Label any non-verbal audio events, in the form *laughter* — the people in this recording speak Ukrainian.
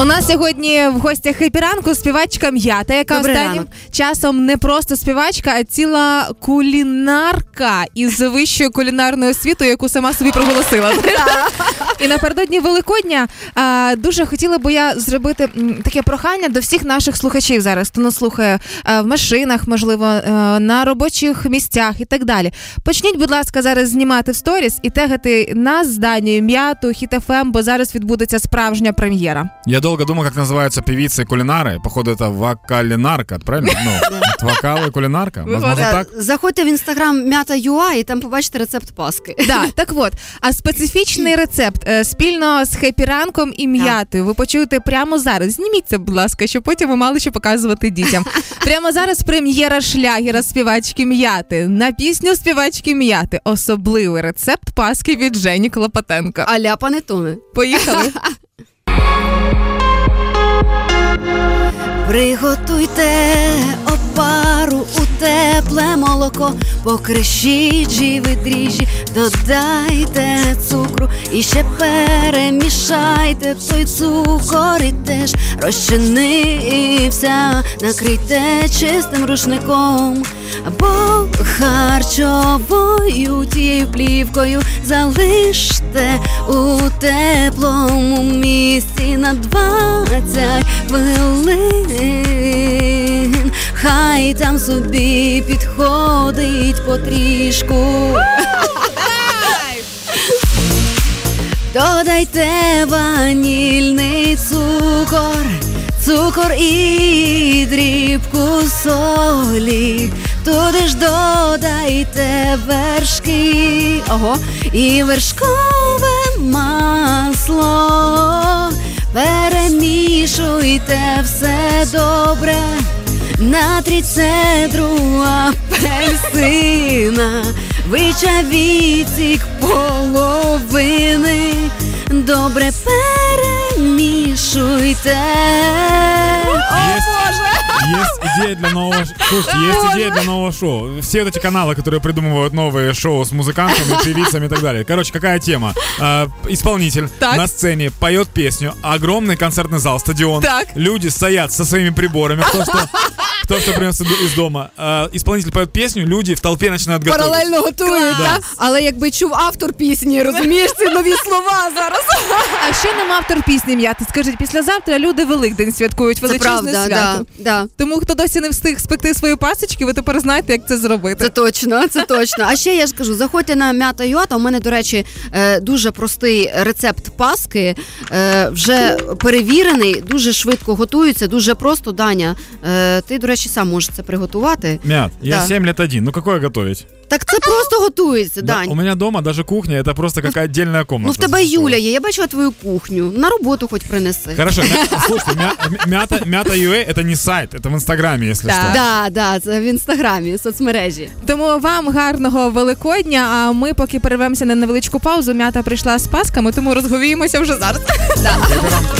У нас сьогодні в гостях Хеппі Ранку співачка М'ЯТА, яка Добрий останнім ранок. часом не просто співачка, а ціла кулінарка із вищою кулінарною освітою, яку сама собі проголосила. *laughs* І напередодні Великодня а, дуже хотіла би я зробити м, таке прохання до всіх наших слухачів зараз, хто нас слухає а, в машинах, можливо, е, на робочих місцях і так далі. Почніть, будь ласка, зараз знімати в сторіс і тегати нас з Данією, м'яту, хіт-ФМ, бо зараз відбудеться справжня прем'єра. Я долго думал, как называются певицы и кулинары. Походу, это вокалинарка, правильно? Ну, от *laughs* вокал и кулинарка. Возможно, Да, так? Заходьте в інстаграм м'ята ЮА і там побачите рецепт паски. Да, так от, а специфічний рецепт *laughs* е, спільно з хепіранком і м'ятою ви почуєте прямо зараз. Зніміть це, будь ласка, щоб потім ви мали що показувати дітям. *laughs* Прямо зараз прем'єра шлягера співачки м'яти на пісню співачки м'яти. Особливий рецепт паски від Жені Клопотенка. Аля панетоне. Поїхали. Приготуйте опару у тепле молоко, покришіть живі дріжджі, додайте цукру і ще перемішайте. Той цукор і теж розчинився, накрийте чистим рушником або харчовою тією плівкою. Залиште у теплому місці на 20 хвилин. Там собі підходить потрішку. Додайте ванільний цукор, цукор і дрібку солі. Туди ж додайте вершки, ого, і вершкове масло. Перемішуйте все добре. Натріть цедру апельсина, вичавіть їх половини, добре перемішуйте. Есть, есть идея для нового... ш- Слушайте, есть идея для нового шоу. Все вот эти каналы, которые придумывают новые шоу с музыкантами, *laughs* певицами и так далее. Короче, какая тема? А, исполнитель Так. на сцене поет песню, огромный концертный зал, стадион. Так. Люди стоят со своими приборами, кто что, кто что принес из дома. А, исполнитель поет песню, люди в толпе начинают готовить. Паралельно готують, Да. так? але якби чув автор пісні, розумієш, це нові слова зараз. А ще нам автор пісні м'яти. Скажіть, післязавтра люди Великдень святкують Це величезне правда, свято. да, да. Тому хто досі не встиг спекти свої пасочки, ви тепер знаєте, як це зробити. Це точно, це *laughs* точно. А ще я ж кажу, заходьте на м'ята Юата. У мене, до речі, е, дуже простий рецепт паски. е, Вже перевірений, дуже швидко готується, дуже просто. Даня, е, ти, до речі, сам можеш це приготувати. Мят, я Да. 7 лет один. Ну какое готовить? Так це просто готується, Да, Дань. у меня дома даже кухня, это просто какая отдельная комната. Ну в тебе Юля є, я бачила твою кухню. На роботу хоч принеси. Хорошо, мя- *laughs* слушайте, мя- мята, мята UA это не сайт, это в інстаграмі, якщо Да. что. Да, да, це в інстаграмі, в соцмережі. Тому вам гарного Великодня. А ми поки перервемося на невеличку паузу. М'ята прийшла з пасками, тому розговіємося вже зараз. Ранку.